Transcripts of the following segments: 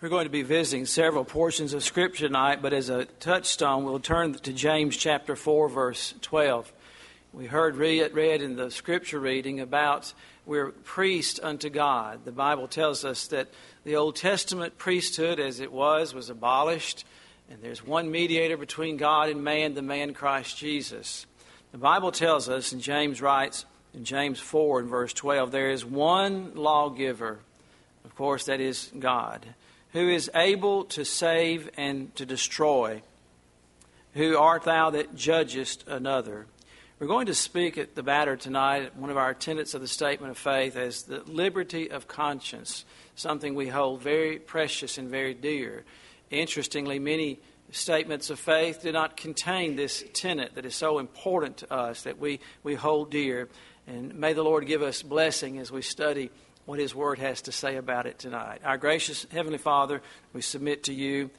We're going to be visiting several portions of Scripture tonight, but as a touchstone, we'll turn to James chapter 4, verse 12. We heard read, in the Scripture reading about we're priest unto God. The Bible tells us that the Old Testament priesthood, as it was, was abolished, and there's one mediator between God and man, the man Christ Jesus. The Bible tells us, and James writes in James 4 and verse 12, there is one lawgiver. Of course, that is God who is able to save and to destroy. Who art thou that judgest another? We're going to speak at the matter tonight, one of our tenets of the statement of faith, as the liberty of conscience, something we hold very precious and very dear. Interestingly, many statements of faith do not contain this tenet that is so important to us that we, we hold dear. And may the Lord give us blessing as we study what His Word has to say about it tonight. Our gracious Heavenly Father, we submit to you.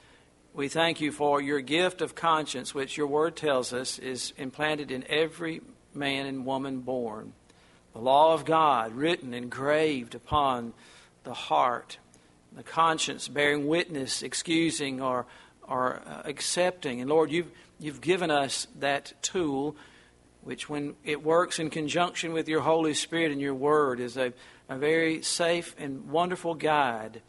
We thank you for your gift of conscience, which your Word tells us is implanted in every man and woman born. The law of God written, engraved upon the heart, the conscience bearing witness, excusing or, or uh, accepting. And Lord, you've, you've given us that tool, which when it works in conjunction with your Holy Spirit and your Word, is a a very safe and wonderful guide.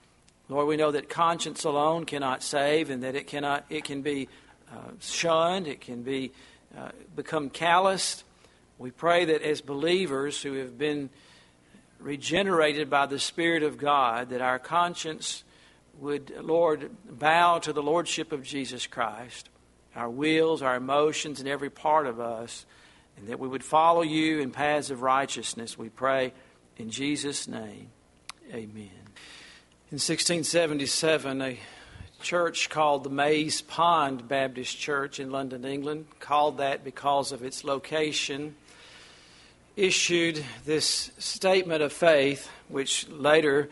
Lord, we know that conscience alone cannot save, and that it cannot it can be uh, shunned, it can be uh, become calloused. We pray that as believers who have been regenerated by the Spirit of God, that our conscience would, Lord, bow to the Lordship of Jesus Christ, our wills, our emotions, and every part of us, and that we would follow you in paths of righteousness. We pray in Jesus' name, amen. In 1677, a church called the Maze Pond Baptist Church in London, England, called that because of its location, issued this statement of faith, which later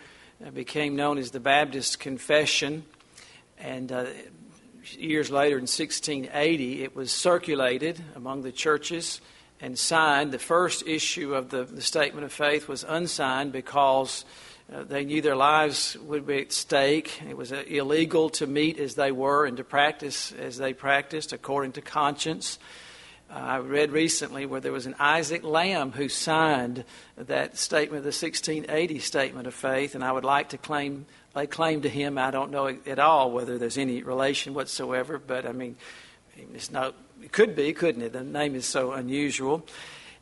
became known as the Baptist Confession. And uh, years later, in 1680, it was circulated among the churches and signed. The first issue of the, the statement of faith was unsigned because uh, they knew their lives would be at stake. It was uh, illegal to meet as they were and to practice as they practiced according to conscience. Uh, I read recently where there was an Isaac Lamb who signed that statement, the 1680 statement of faith, and I would like to claim lay claim to him. I don't know at all whether there's any relation whatsoever, but I mean, it's not it could be, couldn't it? The name is so unusual.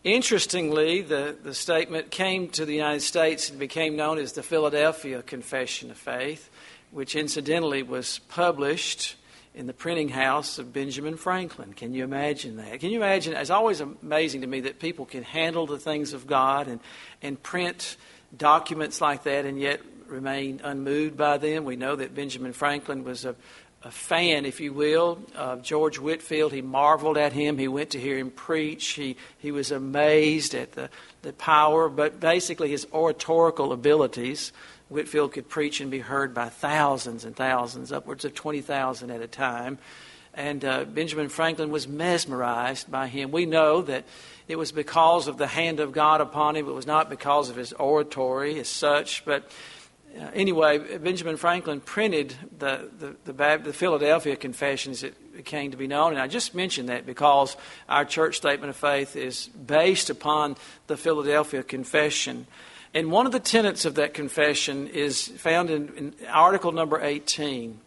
Interestingly, the, the statement came to the United States and became known as the Philadelphia Confession of Faith, which incidentally was published in the printing house of Benjamin Franklin. Can you imagine that? Can you imagine? It's always amazing to me that people can handle the things of God and, and print documents like that and yet remain unmoved by them. We know that Benjamin Franklin was a a fan, if you will, of George Whitefield. He marveled at him. He went to hear him preach. He, he was amazed at the, the power, but basically his oratorical abilities. Whitefield could preach and be heard by thousands and thousands, upwards of 20,000 at a time. And uh, Benjamin Franklin was mesmerized by him. We know that it was because of the hand of God upon him. It was not because of his oratory as such, but uh, anyway, Benjamin Franklin printed the, the, the, the, Philadelphia Confession as it came to be known. And I just mentioned that because our church statement of faith is based upon the Philadelphia Confession. And one of the tenets of that confession is found in, in article number 18.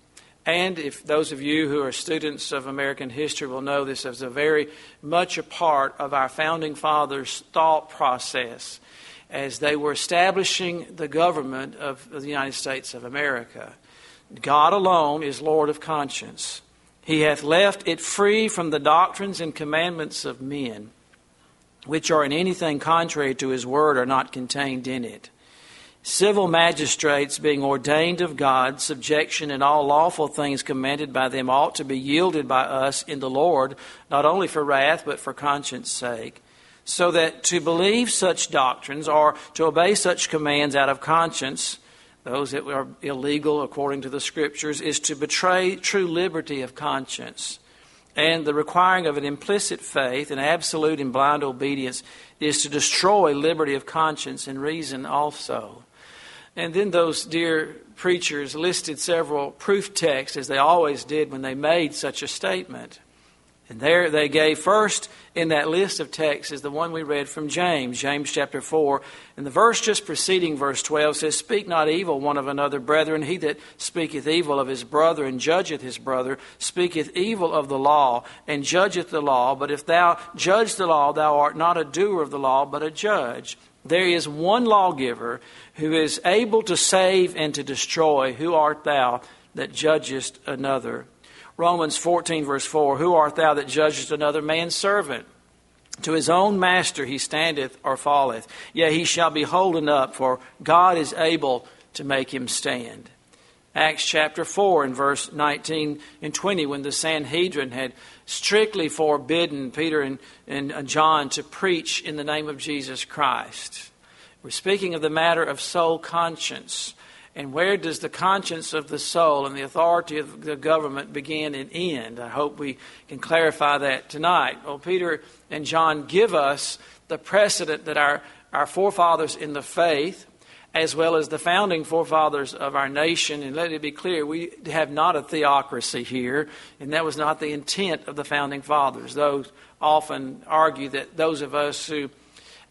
And if those of you who are students of American history will know this as a very much a part of our founding fathers' thought process as they were establishing the government of the United States of America. God alone is Lord of conscience. He hath left it free from the doctrines and commandments of men, which are in anything contrary to his word are not contained in it. Civil magistrates, being ordained of God, subjection in all lawful things commanded by them ought to be yielded by us in the Lord, not only for wrath, but for conscience sake so that to believe such doctrines or to obey such commands out of conscience, those that are illegal according to the Scriptures, is to betray true liberty of conscience. And the requiring of an implicit faith and absolute and blind obedience is to destroy liberty of conscience and reason also. And then those dear preachers listed several proof texts, as they always did when they made such a statement. And there they gave first in that list of texts is the one we read from James, James chapter 4. And the verse just preceding verse 12 says, Speak not evil one of another, brethren. He that speaketh evil of his brother and judgeth his brother speaketh evil of the law and judgeth the law. But if thou judge the law, thou art not a doer of the law, but a judge. There is one lawgiver who is able to save and to destroy. Who art thou that judgest another? Romans 14, verse 4 Who art thou that judgest another man's servant? To his own master he standeth or falleth. Yea, he shall be holden up, for God is able to make him stand. Acts chapter 4 and verse 19 and 20, when the Sanhedrin had strictly forbidden Peter and, and John to preach in the name of Jesus Christ. We're speaking of the matter of soul conscience. And where does the conscience of the soul and the authority of the government begin and end? I hope we can clarify that tonight. Well, Peter and John give us the precedent that our, our forefathers in the faith, as well as the founding forefathers of our nation, and let it be clear, we have not a theocracy here, and that was not the intent of the founding fathers. Those often argue that those of us who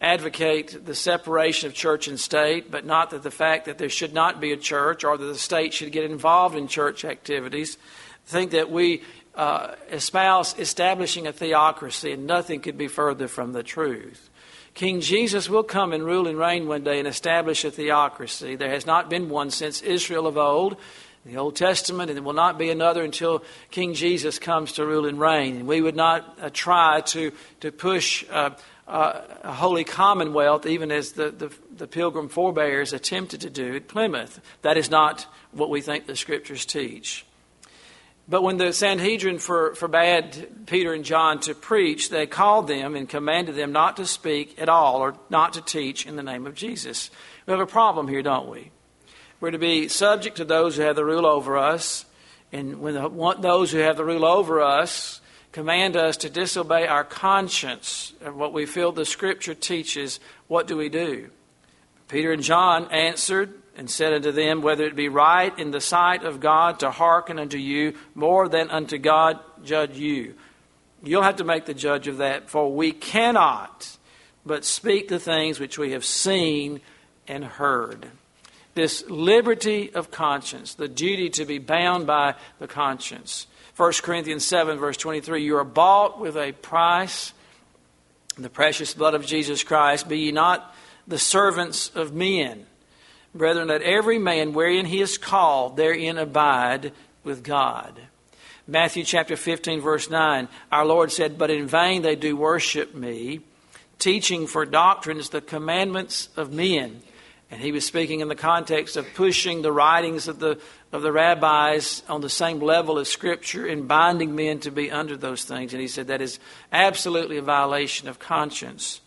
advocate the separation of church and state, but not that the fact that there should not be a church or that the state should get involved in church activities. Think that we uh, espouse establishing a theocracy, and nothing could be further from the truth. King Jesus will come and rule and reign one day and establish a theocracy. There has not been one since Israel of old the Old Testament, and there will not be another until King Jesus comes to rule and reign. And we would not uh, try to, to push uh, uh, a holy commonwealth, even as the, the, the, pilgrim forebears attempted to do at Plymouth. That is not what we think the scriptures teach. But when the Sanhedrin for, forbade Peter and John to preach, they called them and commanded them not to speak at all or not to teach in the name of Jesus. We have a problem here, don't we? We're to be subject to those who have the rule over us. And when the, those who have the rule over us command us to disobey our conscience and what we feel the Scripture teaches, what do we do? Peter and John answered and said unto them, Whether it be right in the sight of God to hearken unto you more than unto God, judge you. You'll have to make the judge of that, for we cannot but speak the things which we have seen and heard. This liberty of conscience, the duty to be bound by the conscience. 1 Corinthians 7, verse 23 You are bought with a price, the precious blood of Jesus Christ. Be ye not the servants of men. Brethren, let every man wherein he is called, therein abide with God. Matthew chapter 15, verse 9 Our Lord said, But in vain they do worship me, teaching for doctrines the commandments of men. And he was speaking in the context of pushing the writings of the of the rabbis on the same level as Scripture and binding men to be under those things. And he said that is absolutely a violation of conscience.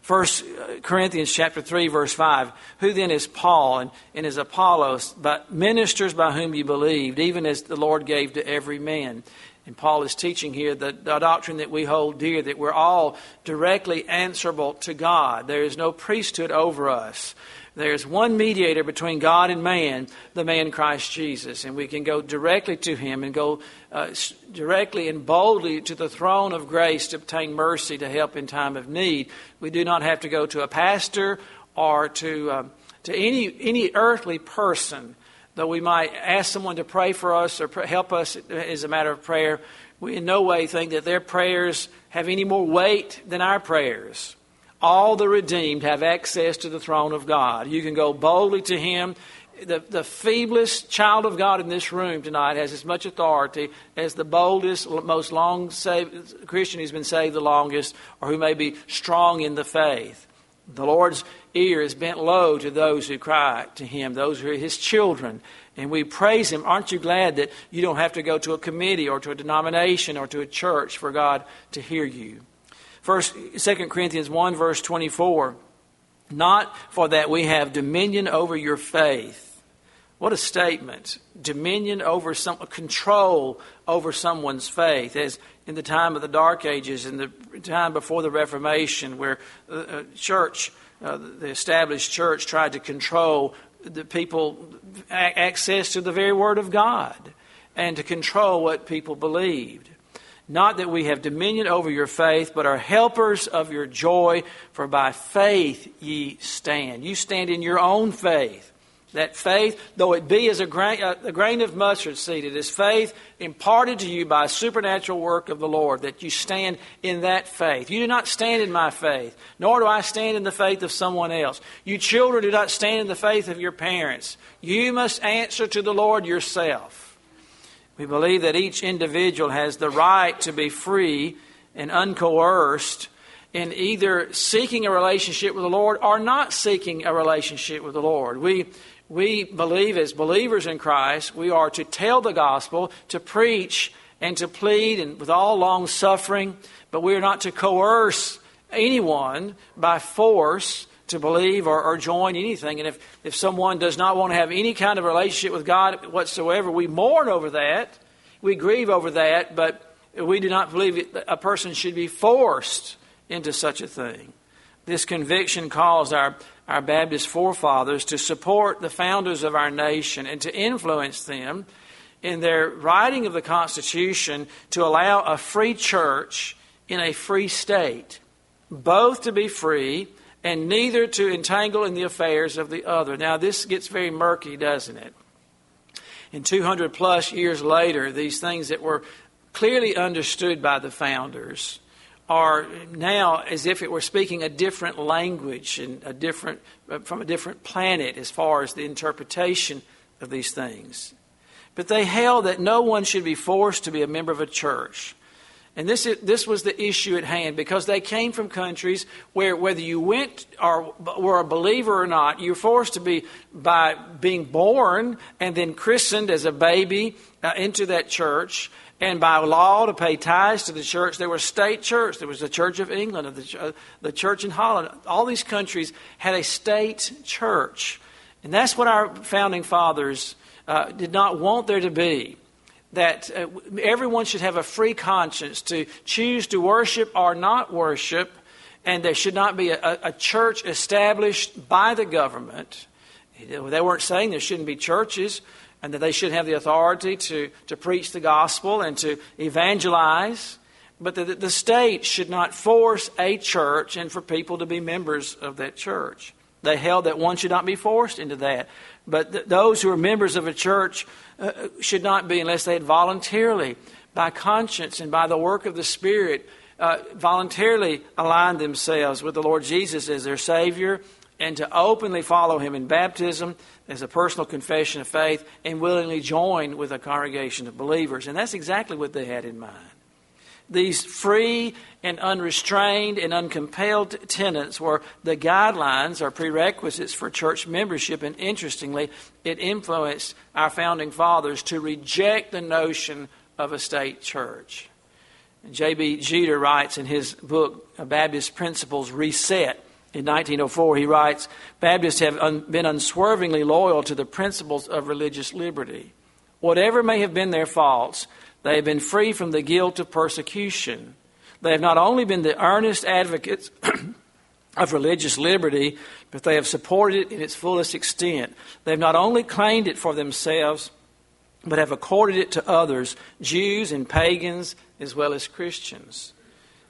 First uh, Corinthians chapter 3, verse 5. Who then is Paul and, and is Apollos, but ministers by whom you believed, even as the Lord gave to every man? And Paul is teaching here the, the doctrine that we hold dear, that we're all directly answerable to God. There is no priesthood over us. There's one mediator between God and man, the man Christ Jesus. And we can go directly to him and go uh, directly and boldly to the throne of grace to obtain mercy to help in time of need. We do not have to go to a pastor or to, uh, to any, any earthly person. Though we might ask someone to pray for us or help us as a matter of prayer, we in no way think that their prayers have any more weight than our prayers all the redeemed have access to the throne of God. You can go boldly to Him. The, the feeblest child of God in this room tonight has as much authority as the boldest, most long saved Christian who's been saved the longest or who may be strong in the faith. The Lord's ear is bent low to those who cry to Him, those who are His children. And we praise Him. Aren't you glad that you don't have to go to a committee or to a denomination or to a church for God to hear you? First, 2 Corinthians 1, verse 24. Not for that we have dominion over your faith. What a statement. Dominion over some, control over someone's faith. As in the time of the Dark Ages, in the time before the Reformation, where the church, uh, the established church, tried to control the people access to the very Word of God and to control what people believed. Not that we have dominion over your faith, but are helpers of your joy, for by faith ye stand. You stand in your own faith. That faith, though it be as a grain, uh, a grain of mustard seed, it is faith imparted to you by a supernatural work of the Lord, that you stand in that faith. You do not stand in my faith, nor do I stand in the faith of someone else. You children do not stand in the faith of your parents. You must answer to the Lord yourself. We believe that each individual has the right to be free and uncoerced in either seeking a relationship with the Lord or not seeking a relationship with the Lord. We we believe as believers in Christ, we are to tell the gospel, to preach, and to plead, and with all long suffering, but we are not to coerce anyone by force to believe or, or, join anything. And if, if someone does not want to have any kind of relationship with God whatsoever, we mourn over that, we grieve over that, but we do not believe a person should be forced into such a thing. This conviction caused our our Baptist forefathers to support the founders of our nation and to influence them in their writing of the Constitution to allow a free church in a free state, both to be free and neither to entangle in the affairs of the other. Now, this gets very murky, doesn't it? In 200 plus years later, these things that were clearly understood by the founders are now as if it were speaking a different language and a different from a different planet as far as the interpretation of these things. But they held that no one should be forced to be a member of a church. And this, this was the issue at hand because they came from countries where whether you went or were a believer or not, you're forced to be by being born and then christened as a baby uh, into that church and by law to pay tithes to the church. There was state church. There was the Church of England, the, uh, the church in Holland. All these countries had a state church. And that's what our founding fathers uh, did not want there to be. That uh, everyone should have a free conscience to choose to worship or not worship, and there should not be a, a church established by the government. They weren't saying there shouldn't be churches and that they should have the authority to, to preach the gospel and to evangelize, but that the state should not force a church and for people to be members of that church. They held that one should not be forced into that. But th- those who are members of a church uh, should not be unless they had voluntarily, by conscience and by the work of the Spirit, uh, voluntarily aligned themselves with the Lord Jesus as their Savior and to openly follow Him in baptism as a personal confession of faith and willingly join with a congregation of believers. And that's exactly what they had in mind. These free and unrestrained and uncompelled tenets were the guidelines or prerequisites for church membership. And interestingly, it influenced our founding fathers to reject the notion of a state church. J.B. Jeter writes in his book, Baptist Principles Reset in 1904, he writes Baptists have un- been unswervingly loyal to the principles of religious liberty. Whatever may have been their faults, they have been free from the guilt of persecution. They have not only been the earnest advocates of religious liberty, but they have supported it in its fullest extent. They have not only claimed it for themselves, but have accorded it to others, Jews and pagans as well as Christians.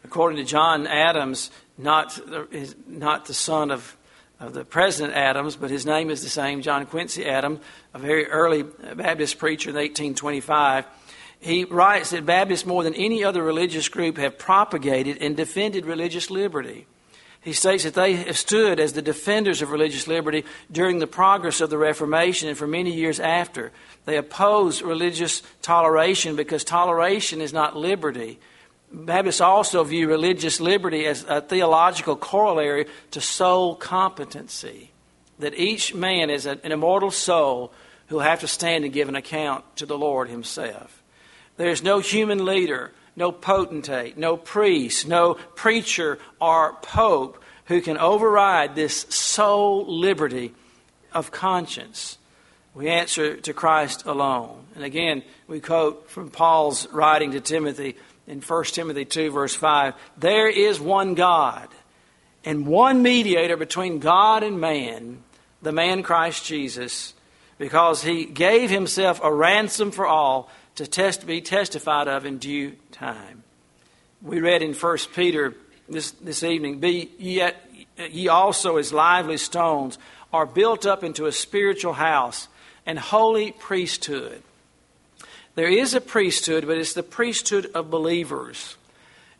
According to John Adams, not the, not the son of, of the President Adams, but his name is the same, John Quincy Adams, a very early Baptist preacher in 1825. He writes that Baptists, more than any other religious group, have propagated and defended religious liberty. He states that they have stood as the defenders of religious liberty during the progress of the Reformation and for many years after. They oppose religious toleration because toleration is not liberty. Baptists also view religious liberty as a theological corollary to soul competency. That each man is an immortal soul who will have to stand and give an account to the Lord Himself. There's no human leader, no potentate, no priest, no preacher or pope who can override this soul liberty of conscience. We answer to Christ alone. And again, we quote from Paul's writing to Timothy in 1 Timothy 2, verse 5 there is one God and one mediator between God and man, the man Christ Jesus, because he gave himself a ransom for all to test, be testified of in due time. We read in 1 Peter this, this evening, Be yet ye also as lively stones are built up into a spiritual house and holy priesthood. There is a priesthood, but it's the priesthood of believers.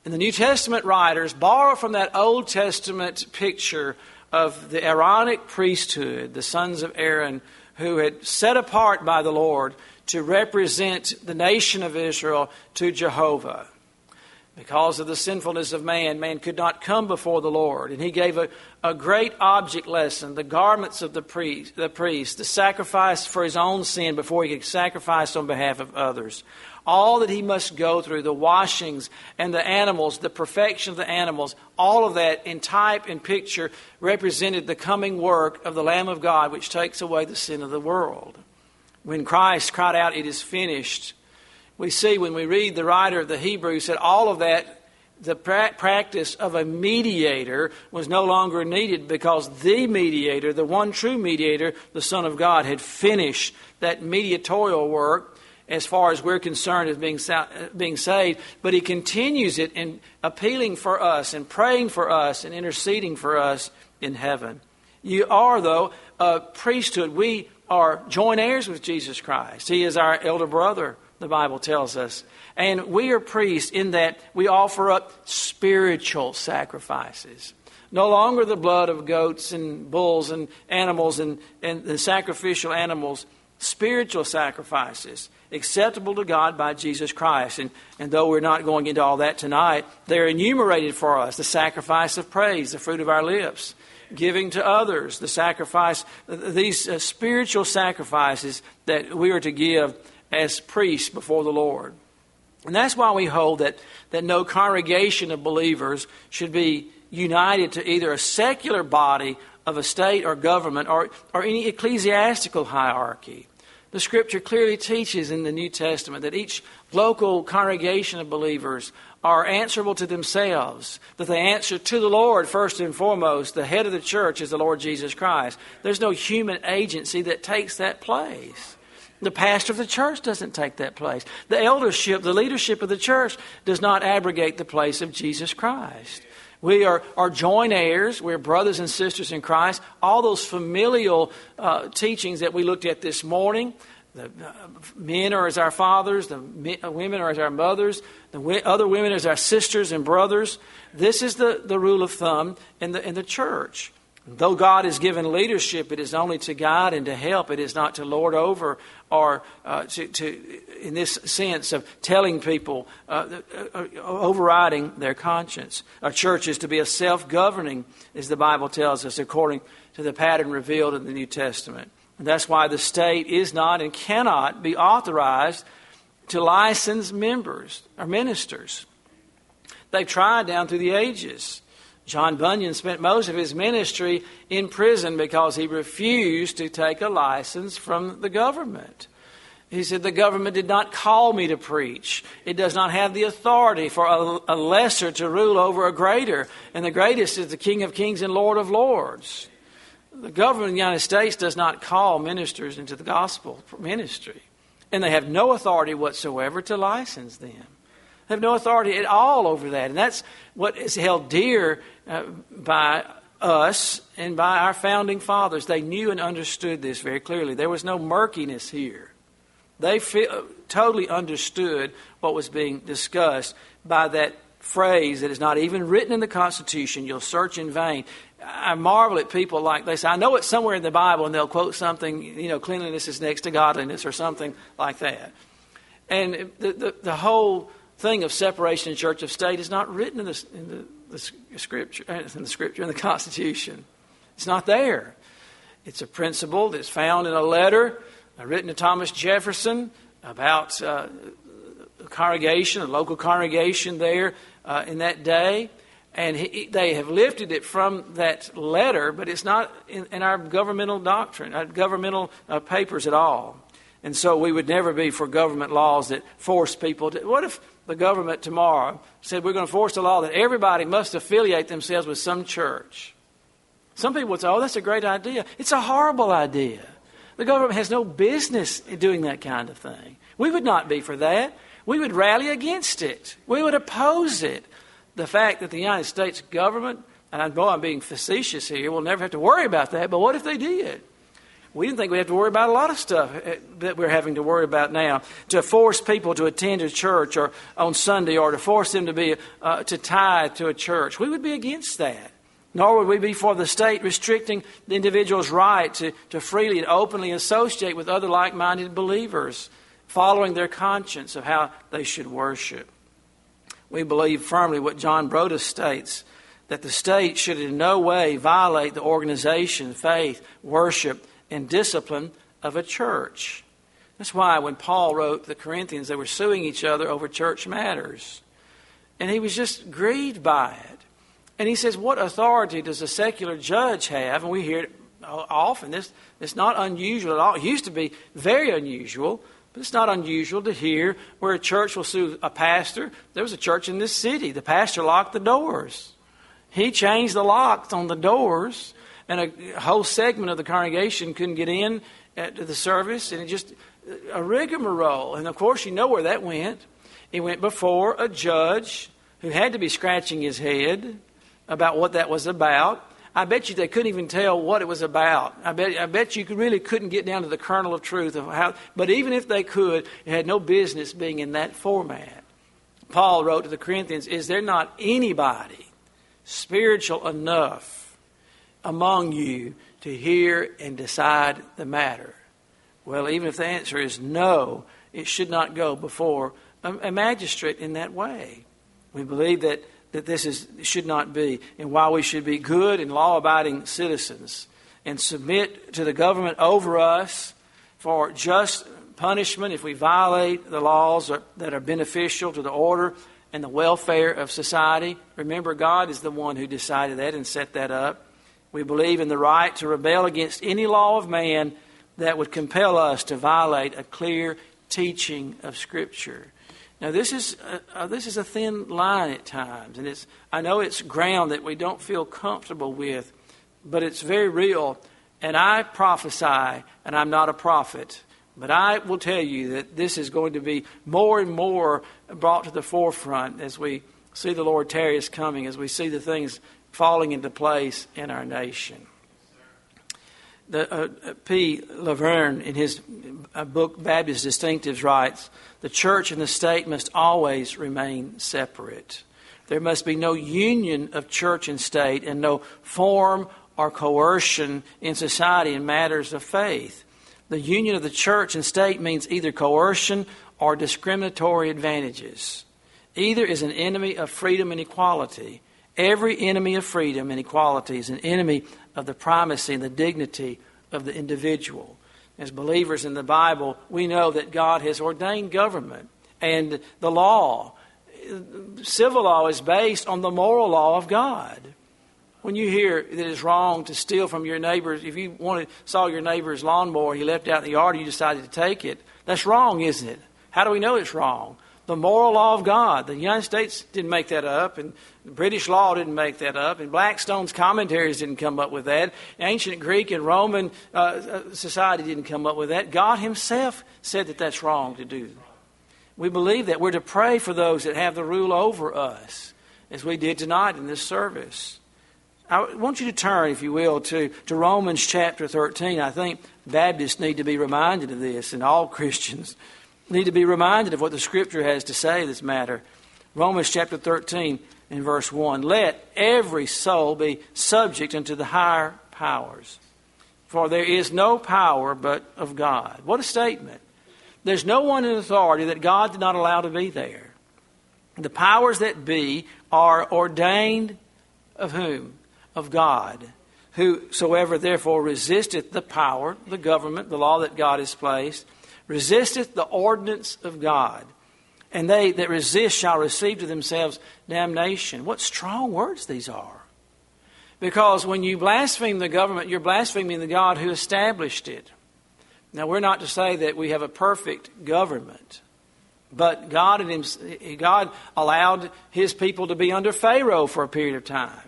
And the New Testament writers borrow from that Old Testament picture of the Aaronic priesthood, the sons of Aaron, who had set apart by the Lord to represent the nation of Israel to Jehovah. Because of the sinfulness of man, man could not come before the Lord. And he gave a, a great object lesson the garments of the priest, the priest, the sacrifice for his own sin before he could sacrifice on behalf of others. All that he must go through, the washings and the animals, the perfection of the animals, all of that in type and picture represented the coming work of the Lamb of God, which takes away the sin of the world. When Christ cried out, It is finished, we see when we read the writer of the Hebrews that all of that, the pra- practice of a mediator, was no longer needed because the mediator, the one true mediator, the Son of God, had finished that mediatorial work as far as we're concerned as being, being saved, but he continues it in appealing for us and praying for us and interceding for us in heaven. You are, though, a priesthood. We are joint heirs with Jesus Christ. He is our elder brother the Bible tells us. And we are priests in that we offer up spiritual sacrifices. No longer the blood of goats and bulls and animals and, and the sacrificial animals, spiritual sacrifices acceptable to God by Jesus Christ. And, and though we're not going into all that tonight, they're enumerated for us the sacrifice of praise, the fruit of our lips, giving to others, the sacrifice, these uh, spiritual sacrifices that we are to give as priests before the Lord. And that's why we hold that, that no congregation of believers should be united to either a secular body of a state or government or, or any ecclesiastical hierarchy. The scripture clearly teaches in the New Testament that each local congregation of believers are answerable to themselves, that they answer to the Lord first and foremost. The head of the church is the Lord Jesus Christ. There's no human agency that takes that place. The pastor of the church doesn't take that place. The eldership, the leadership of the church does not abrogate the place of Jesus Christ. We are, are joint heirs. We're brothers and sisters in Christ. All those familial uh, teachings that we looked at this morning the uh, men are as our fathers, the uh, women are as our mothers, the other women as our sisters and brothers. This is the, the rule of thumb in the, in the church. Though God has given leadership, it is only to guide and to help. It is not to lord over or uh, to, to, in this sense of telling people, uh, uh, overriding their conscience. A church is to be a self governing, as the Bible tells us, according to the pattern revealed in the New Testament. And that's why the state is not and cannot be authorized to license members or ministers. They've tried down through the ages. John Bunyan spent most of his ministry in prison because he refused to take a license from the government. He said, The government did not call me to preach. It does not have the authority for a, a, lesser to rule over a greater. And the greatest is the King of Kings and Lord of Lords. The government of the United States does not call ministers into the gospel ministry. And they have no authority whatsoever to license them have no authority at all over that. And that's what is held dear uh, by us and by our founding fathers. They knew and understood this very clearly. There was no murkiness here. They feel, totally understood what was being discussed by that phrase that is not even written in the Constitution you'll search in vain. I marvel at people like say, I know it's somewhere in the Bible, and they'll quote something, you know, cleanliness is next to godliness or something like that. And the, the, the whole thing of separation of church of state is not written in, the, in the, the scripture, uh, in the scripture, in the Constitution. It's not there. It's a principle that's found in a letter uh, written to Thomas Jefferson about uh, a congregation, a local congregation there uh, in that day. And he, they have lifted it from that letter, but it's not in, in our governmental doctrine, our governmental uh, papers at all. And so we would never be for government laws that force people to. What if the government tomorrow said we're going to force a law that everybody must affiliate themselves with some church? Some people would say, oh, that's a great idea. It's a horrible idea. The government has no business doing that kind of thing. We would not be for that. We would rally against it. We would oppose it. The fact that the United States government, and I know I'm being facetious here, we'll never have to worry about that, but what if they did? We didn't think we'd have to worry about a lot of stuff eh, that we're having to worry about now. To force people to attend a church or on Sunday or to force them to be uh, to tithe to a church. We would be against that. Nor would we be for the state restricting the individual's right to, to freely and openly associate with other like minded believers, following their conscience of how they should worship. We believe firmly what John Broda states that the state should in no way violate the organization, faith, worship, and discipline of a church. That's why when Paul wrote the Corinthians, they were suing each other over church matters. And he was just grieved by it. And he says, What authority does a secular judge have? And we hear it often. This, it's not unusual at all. It used to be very unusual, but it's not unusual to hear where a church will sue a pastor. There was a church in this city. The pastor locked the doors. He changed the locks on the doors and a whole segment of the congregation couldn't get in at the service, and it just a rigmarole. And of course, you know where that went. It went before a judge who had to be scratching his head about what that was about. I bet you they couldn't even tell what it was about. I bet, I bet you really couldn't get down to the kernel of truth of how. But even if they could, it had no business being in that format. Paul wrote to the Corinthians, "Is there not anybody spiritual enough among you to hear and decide the matter? Well, even if the answer is no, it should not go before a, magistrate in that way. We believe that, that this is, should not be, and while we should be good and law abiding citizens and submit to the government over us for just punishment if we violate the laws that are beneficial to the order and the welfare of society. Remember, God is the one who decided that and set that up. We believe in the right to rebel against any law of man that would compel us to violate a clear teaching of Scripture. Now, this is a, uh, this is a thin line at times, and it's I know it's ground that we don't feel comfortable with, but it's very real. And I prophesy, and I'm not a prophet, but I will tell you that this is going to be more and more brought to the forefront as we see the Lord tarry is coming, as we see the things falling into place in our nation. The, uh, uh P. Laverne, in his uh, book Baptist Distinctives, writes The church and the state must always remain separate. There must be no union of church and state and no form or coercion in society in matters of faith. The union of the church and state means either coercion or discriminatory advantages. Either is an enemy of freedom and equality, Every enemy of freedom and equality is an enemy of the primacy and the dignity of the individual. As believers in the Bible, we know that God has ordained government and the law. Civil law is based on the moral law of God. When you hear that it's wrong to steal from your neighbor's, if you wanted, saw your neighbor's lawnmower, he left out in the yard, and you decided to take it, that's wrong, isn't it? How do we know it's wrong? The moral law of God. The United States didn't make that up, and British law didn't make that up, and Blackstone's commentaries didn't come up with that. Ancient Greek and Roman uh, uh, society didn't come up with that. God Himself said that that's wrong to do. We believe that we're to pray for those that have the rule over us, as we did tonight in this service. I want you to turn, if you will, to, to Romans chapter 13. I think Baptists need to be reminded of this, and all Christians need to be reminded of what the Scripture has to say this matter. Romans chapter 13 and verse 1 Let every soul be subject unto the higher powers, for there is no power but of God. What a statement! There's no one in authority that God did not allow to be there. The powers that be are ordained of whom? Of God. Whosoever therefore resisteth the power, the government, the law that God has placed, resisteth the ordinance of God, and they that resist shall receive to themselves damnation. What strong words these are. Because when you blaspheme the government, you're blaspheming the God who established it. Now, we're not to say that we have a perfect government, but God, God allowed his people to be under Pharaoh for a period of time.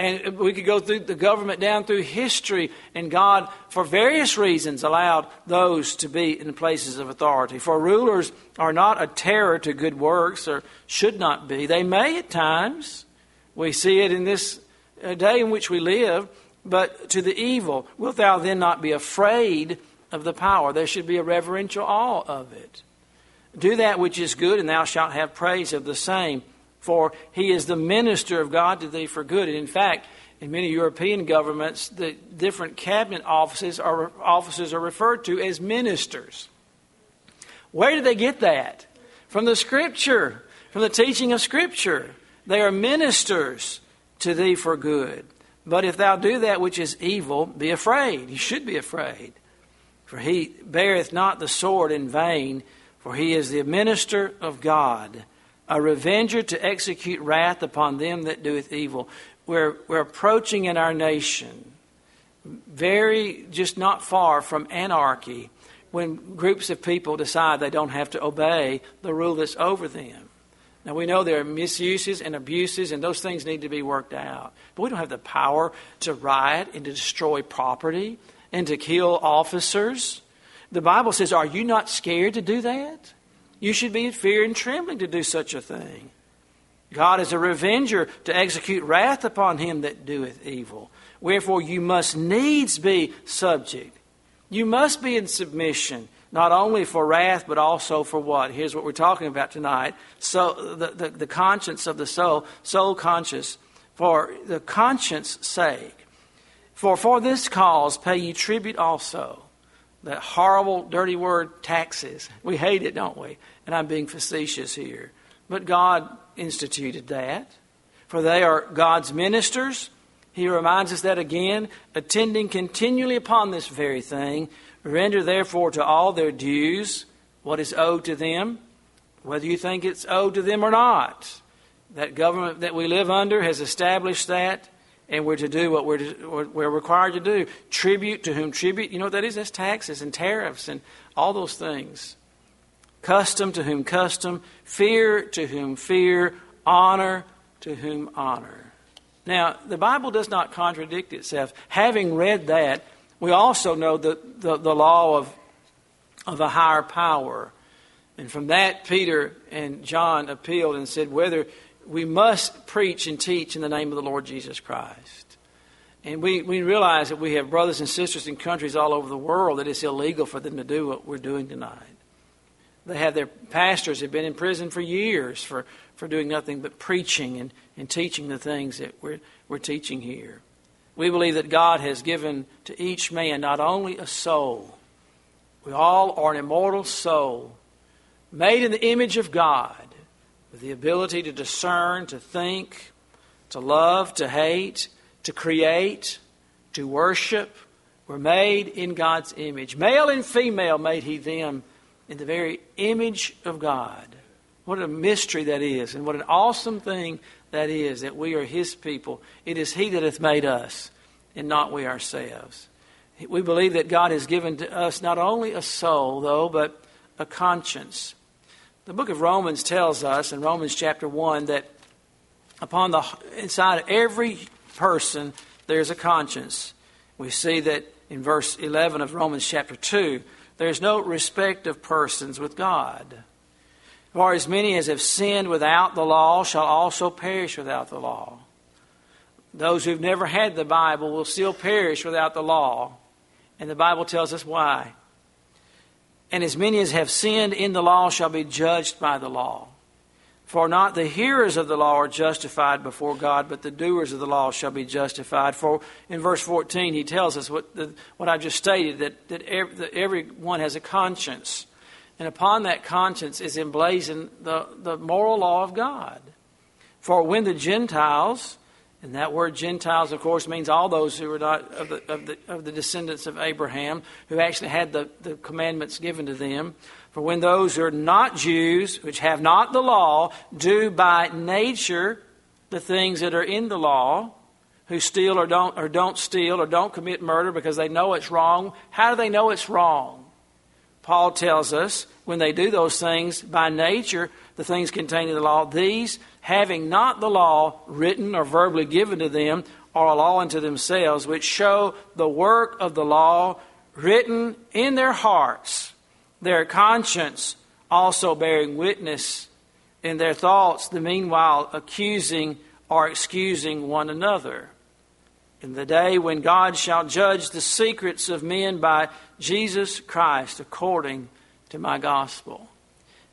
And we could go through the government down through history, and God, for various reasons, allowed those to be in places of authority. For rulers are not a terror to good works, or should not be. They may at times. We see it in this uh, day in which we live, but to the evil. Wilt thou then not be afraid of the power? There should be a reverential awe of it. Do that which is good, and thou shalt have praise of the same for he is the minister of God to thee for good. And in fact, in many European governments, the different cabinet offices are, offices are referred to as ministers. Where did they get that? From the Scripture, from the teaching of Scripture. They are ministers to thee for good. But if thou do that which is evil, be afraid. You should be afraid. For he beareth not the sword in vain, for he is the minister of God a revenger to execute wrath upon them that doeth evil. We're, we're approaching in our nation very, just not far from anarchy when groups of people decide they don't have to obey the rule that's over them. Now, we know there are misuses and abuses, and those things need to be worked out. But we don't have the power to riot and to destroy property and to kill officers. The Bible says, Are you not scared to do that? You should be in fear and trembling to do such a thing. God is a revenger to execute wrath upon him that doeth evil. Wherefore you must needs be subject. You must be in submission, not only for wrath, but also for what? Here's what we're talking about tonight. So the, the, the conscience of the soul, soul conscious, for the conscience sake. For for this cause pay ye tribute also that horrible, dirty word, taxes. We hate it, don't we? And I'm being facetious here. But God instituted that. For they are God's ministers. He reminds us that again, attending continually upon this very thing. Render therefore to all their dues what is owed to them, whether you think it's owed to them or not. That government that we live under has established that and we're to do what we're, to, we're required to do. Tribute to whom tribute, you know what that is? That's taxes and tariffs and all those things. Custom to whom custom, fear to whom fear, honor to whom honor. Now, the Bible does not contradict itself. Having read that, we also know the, the, the law of, of a higher power. And from that, Peter and John appealed and said, whether we must preach and teach in the name of the Lord Jesus Christ. And we, we realize that we have brothers and sisters in countries all over the world that it's illegal for them to do what we're doing tonight. They have their pastors have been in prison for years for, for doing nothing but preaching and, and teaching the things that we're, we're teaching here. We believe that God has given to each man not only a soul, we all are an immortal soul made in the image of God with the ability to discern, to think, to love, to hate, to create, to worship. We're made in God's image. Male and female made He them in the very image of God. What a mystery that is, and what an awesome thing that is that we are His people. It is He that hath made us, and not we ourselves. We believe that God has given to us not only a soul, though, but a conscience. The book of Romans tells us in Romans chapter 1 that upon the inside of every person there's a conscience. We see that in verse 11 of Romans chapter 2 there's no respect of persons with God. For as many as have sinned without the law shall also perish without the law. Those who've never had the Bible will still perish without the law. And the Bible tells us why. And as many as have sinned in the law shall be judged by the law. For not the hearers of the law are justified before God, but the doers of the law shall be justified. For in verse 14, he tells us what, the, what I just stated that, that, every, that everyone has a conscience. And upon that conscience is emblazoned the, the moral law of God. For when the Gentiles, and that word Gentiles, of course, means all those who are not of the, of the, of the descendants of Abraham, who actually had the, the commandments given to them. For when those who are not Jews, which have not the law, do by nature the things that are in the law, who steal or don't, or don't steal or don't commit murder because they know it's wrong, how do they know it's wrong? Paul tells us when they do those things by nature, the things contained in the law, these, having not the law written or verbally given to them, are a law unto themselves, which show the work of the law written in their hearts, their conscience also bearing witness in their thoughts, the meanwhile accusing or excusing one another. In the day when God shall judge the secrets of men by Jesus Christ according to my gospel.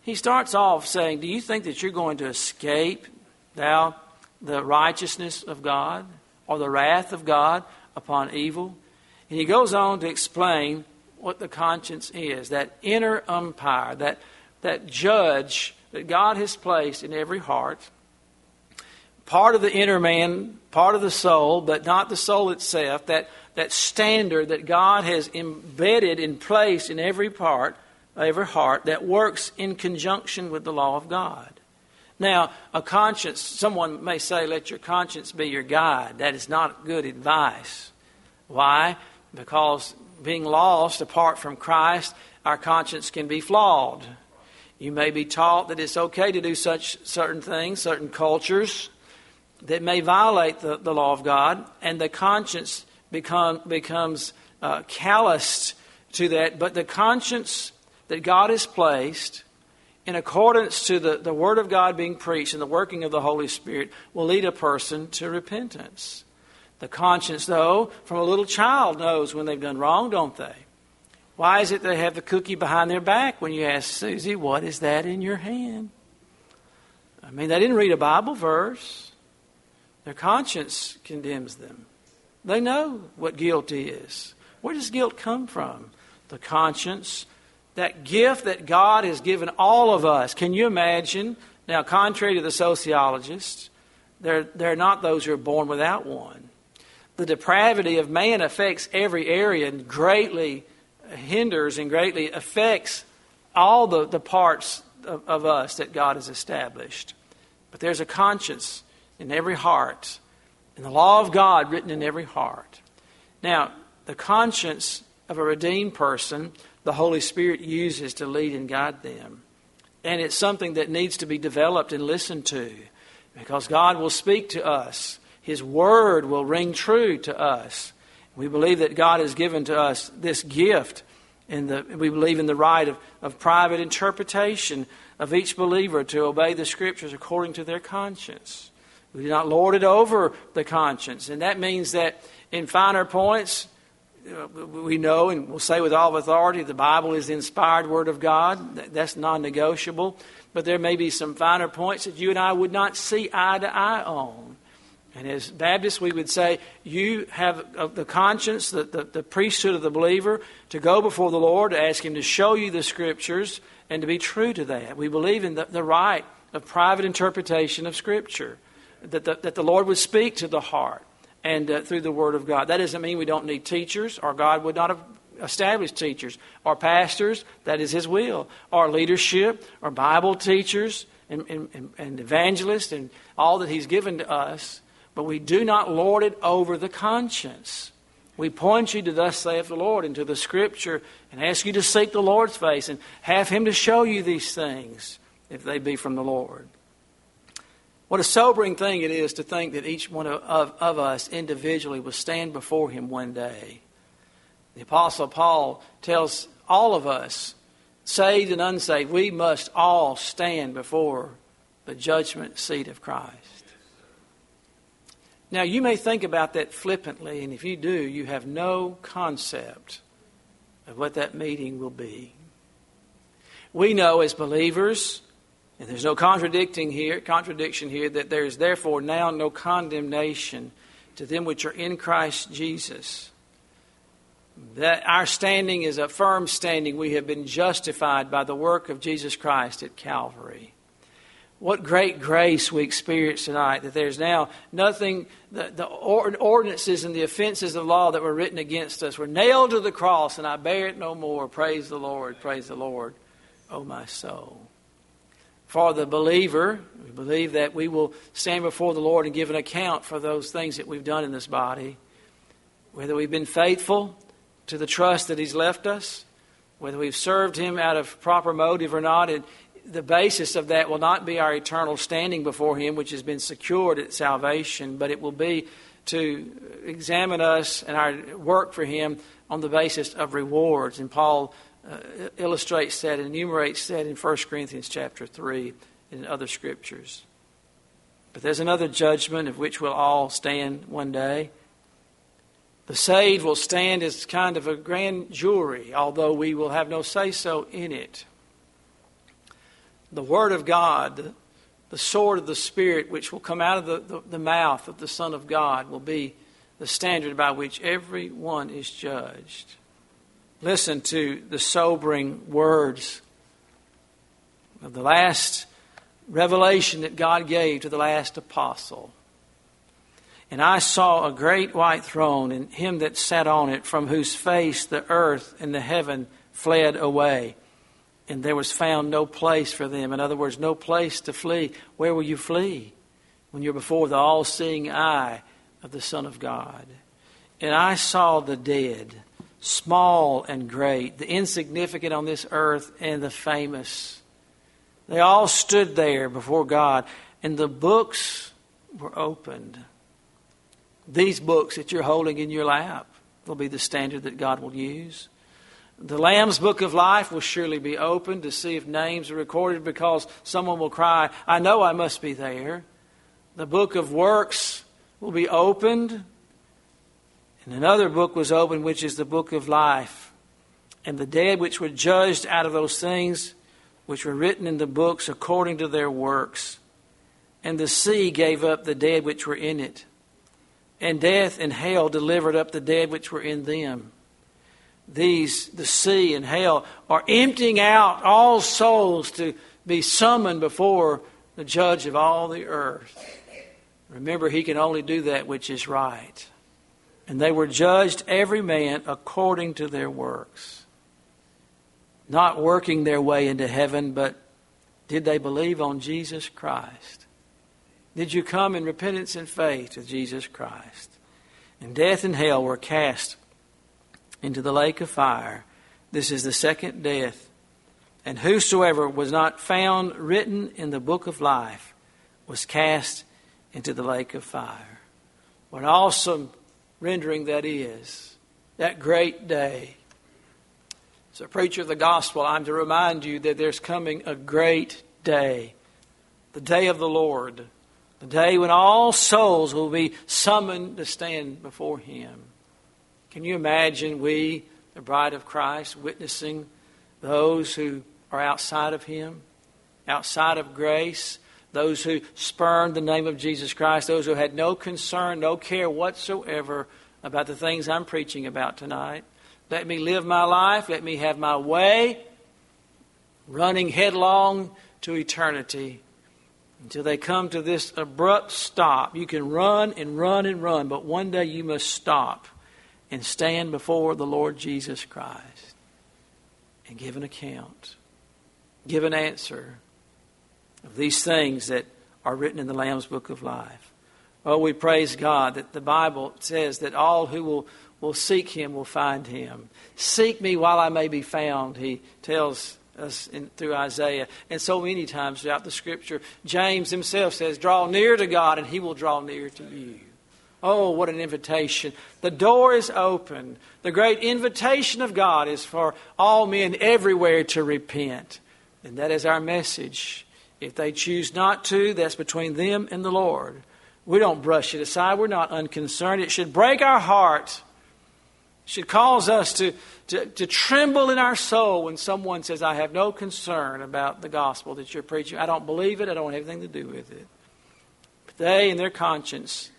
He starts off saying, Do you think that you're going to escape thou the righteousness of God or the wrath of God upon evil? And he goes on to explain what the conscience is that inner umpire, that, that judge that God has placed in every heart. Part of the inner man, part of the soul, but not the soul itself, that, that standard that God has embedded in place in every part, every heart, that works in conjunction with the law of God. Now, a conscience, someone may say, let your conscience be your guide. That is not good advice. Why? Because being lost apart from Christ, our conscience can be flawed. You may be taught that it's okay to do such certain things, certain cultures that may violate the, the law of God, and the conscience become, becomes uh, calloused to that. But the conscience that God has placed, in accordance to the, the Word of God being preached and the working of the Holy Spirit, will lead a person to repentance. The conscience, though, from a little child knows when they've done wrong, don't they? Why is it they have the cookie behind their back when you ask Susie, What is that in your hand? I mean, they didn't read a Bible verse. Their conscience condemns them. They know what guilt is. Where does guilt come from? The conscience, that gift that God has given all of us. Can you imagine? Now, contrary to the sociologists, they're, they're not those who are born without one the depravity of man affects every area and greatly hinders and greatly affects all the, the parts of, of us that God has established. But there's a conscience in every heart, and the law of God written in every heart. Now, the conscience of a redeemed person, the Holy Spirit uses to lead and guide them. And it's something that needs to be developed and listened to because God will speak to us his Word will ring true to us. We believe that God has given to us this gift, and we believe in the right of, of private interpretation of each believer to obey the Scriptures according to their conscience. We do not lord it over the conscience, and that means that in finer points, Uh, we know and we'll say with all authority the Bible is the inspired Word of God. That's non negotiable. But there may be some finer points that you and I would not see eye to eye on. And as Baptists, we would say, you have uh, the conscience, the, the, the, priesthood of the believer, to go before the Lord, to ask Him to show you the Scriptures, and to be true to that. We believe in the, the right of private interpretation of Scripture, that the, that the Lord would speak to the heart and uh, through the Word of God. That doesn't mean we don't need teachers, or God would not have established teachers, or pastors, that is His will, or leadership, or Bible teachers, and, and, and evangelists, and all that He's given to us but we do not lord it over the conscience. We point you to thus saith the Lord into the Scripture and ask you to seek the Lord's face and have Him to show you these things if they be from the Lord. What a sobering thing it is to think that each one of, of, of us individually will stand before Him one day. The Apostle Paul tells all of us, saved and unsaved, we must all stand before the judgment seat of Christ. Now, you may think about that flippantly, and if you do, you have no concept of what that meeting will be. We know as believers, and there's no contradicting here, contradiction here, that there is therefore now no condemnation to them which are in Christ Jesus. That our standing is a firm standing. We have been justified by the work of Jesus Christ at Calvary. What great grace we experience tonight that there's now nothing, the, the ordinances and the offenses of the law that were written against us were nailed to the cross, and I bear it no more. Praise the Lord, praise the Lord, O oh my soul. For the believer, we believe that we will stand before the Lord and give an account for those things that we've done in this body, whether we've been faithful to the trust that He's left us, whether we've served Him out of proper motive or not, and the basis of that will not be our eternal standing before Him, which has been secured at salvation, but it will be to examine us and our work for Him on the basis of rewards. And Paul uh, illustrates that, enumerates that in 1 Corinthians chapter 3 and other scriptures. But there's another judgment of which we'll all stand one day. The saved will stand as kind of a grand jury, although we will have no say so in it. The Word of God, the sword of the Spirit, which will come out of the, the, the mouth of the Son of God, will be the standard by which everyone is judged. Listen to the sobering words of the last revelation that God gave to the last apostle. And I saw a great white throne, and him that sat on it, from whose face the earth and the heaven fled away. And there was found no place for them. In other words, no place to flee. Where will you flee? When you're before the all seeing eye of the Son of God. And I saw the dead, small and great, the insignificant on this earth and the famous. They all stood there before God, and the books were opened. These books that you're holding in your lap will be the standard that God will use. The Lamb's Book of Life will surely be opened to see if names are recorded because someone will cry, I know I must be there. The Book of Works will be opened. And another book was opened, which is the Book of Life. And the dead which were judged out of those things which were written in the books according to their works. And the sea gave up the dead which were in it and death and hell delivered up the dead which were in them. These, the sea and hell, are emptying out all souls to be summoned before the judge of all the earth. Remember, he can only do that which is right. And they were judged, every man according to their works. Not working their way into heaven, but did they believe on Jesus Christ? did you come in repentance and faith to Jesus Christ. And death and hell were cast into the lake of fire. This is the second death. And whosoever was not found written in the book of life was cast into the lake of fire. What awesome rendering that is. That great day. As a preacher of the gospel, I'm to remind you that there's coming a great day, the day of the Lord the day when all souls will be summoned to stand before Him. Can you imagine we, the bride of Christ, witnessing those who are outside of Him, outside of grace, those who spurned the name of Jesus Christ, those who had no concern, no care whatsoever about the things I'm preaching about tonight? Let me live my life, let me have my way, running headlong to eternity until they come to this abrupt stop. You can run and run and run, but one day you must stop and stand before the Lord Jesus Christ and give an account, give an answer of these things that are written in the Lamb's Book of Life. Oh, we praise God that the Bible says that all who will, will seek Him will find Him. Seek me while I may be found, He tells us in, through Isaiah. And so many times throughout the scripture, James himself says, Draw near to God, and he will draw near to you. Oh, what an invitation. The door is open. The great invitation of God is for all men everywhere to repent. And that is our message. If they choose not to, that's between them and the Lord. We don't brush it aside. We're not unconcerned. It should break our heart should cause us to, to, to, tremble in our soul when someone says, I have no concern about the gospel that you're preaching. I don't believe it. I don't have anything to do with it. But they, in their conscience,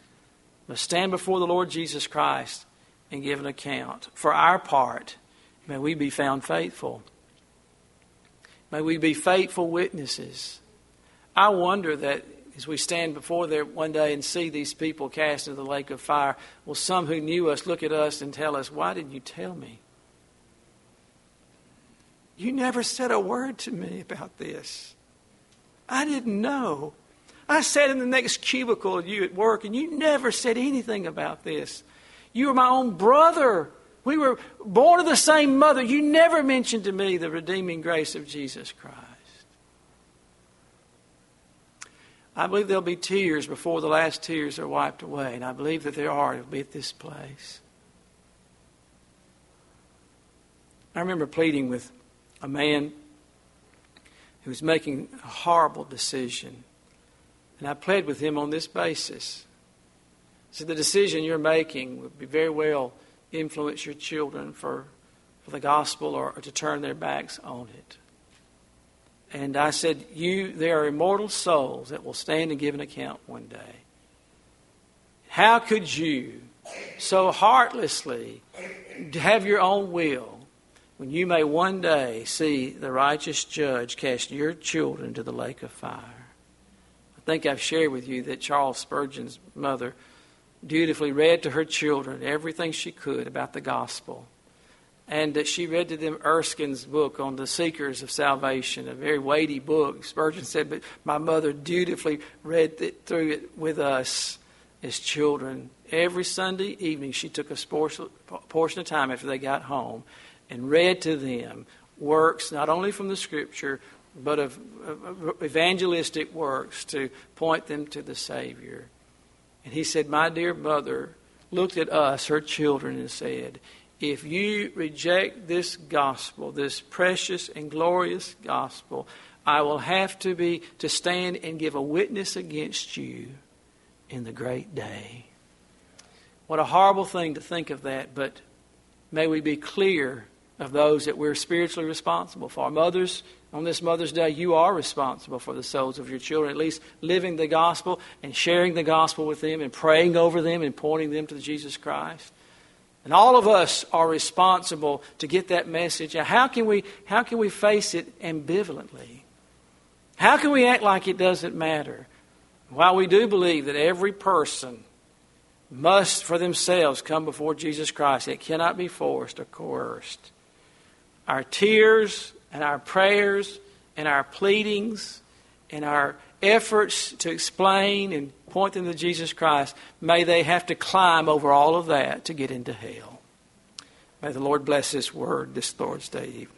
must stand before the Lord Jesus Christ and give an account. For our part, may we be found faithful. May we be faithful witnesses. I wonder that as we stand before there one day and see these people cast into the lake of fire, will some who knew us look at us and tell us, Why didn't you tell me? You never said a word to me about this. I didn't know. I sat in the next cubicle you at work, and you never said anything about this. You were my own brother. We were born of the same mother. You never mentioned to me the redeeming grace of Jesus Christ. I believe there'll be tears before the last tears are wiped away, and I believe that there are. It'll be at this place. I remember pleading with a man who was making a horrible decision, and I pled with him on this basis. So the decision you're making would be very well influence your children for, for the gospel or, or to turn their backs on it. And I said, You there are immortal souls that will stand and give an account one day. How could you so heartlessly have your own will when you may one day see the righteous judge cast your children to the lake of fire? I think I've shared with you that Charles Spurgeon's mother dutifully read to her children everything she could about the gospel. And she read to them Erskine's book on the seekers of salvation, a very weighty book. Spurgeon said, But my mother dutifully read it through it with us as children. Every Sunday evening, she took a portion of time after they got home and read to them works not only from the Scripture, but of evangelistic works to point them to the Savior. And he said, My dear mother looked at us, her children, and said, If you reject this gospel, this precious and glorious gospel, I will have to be to stand and give a witness against you in the great day. What a horrible thing to think of that, but may we be clear of those that we're spiritually responsible for. Mothers, on this Mother's Day, you are responsible for the souls of your children, at least living the gospel and sharing the gospel with them and praying over them and pointing them to Jesus Christ. And all of us are responsible to get that message. How can we, how can we face it ambivalently? How can we act like it doesn't matter? While we do believe that every person must, for themselves, come before Jesus Christ, it cannot be forced or coerced. Our tears and our prayers and our pleadings and our efforts to explain and point them to Jesus Christ, may they have to climb over all of that to get into hell. May the Lord bless this word this Lord's Day evening.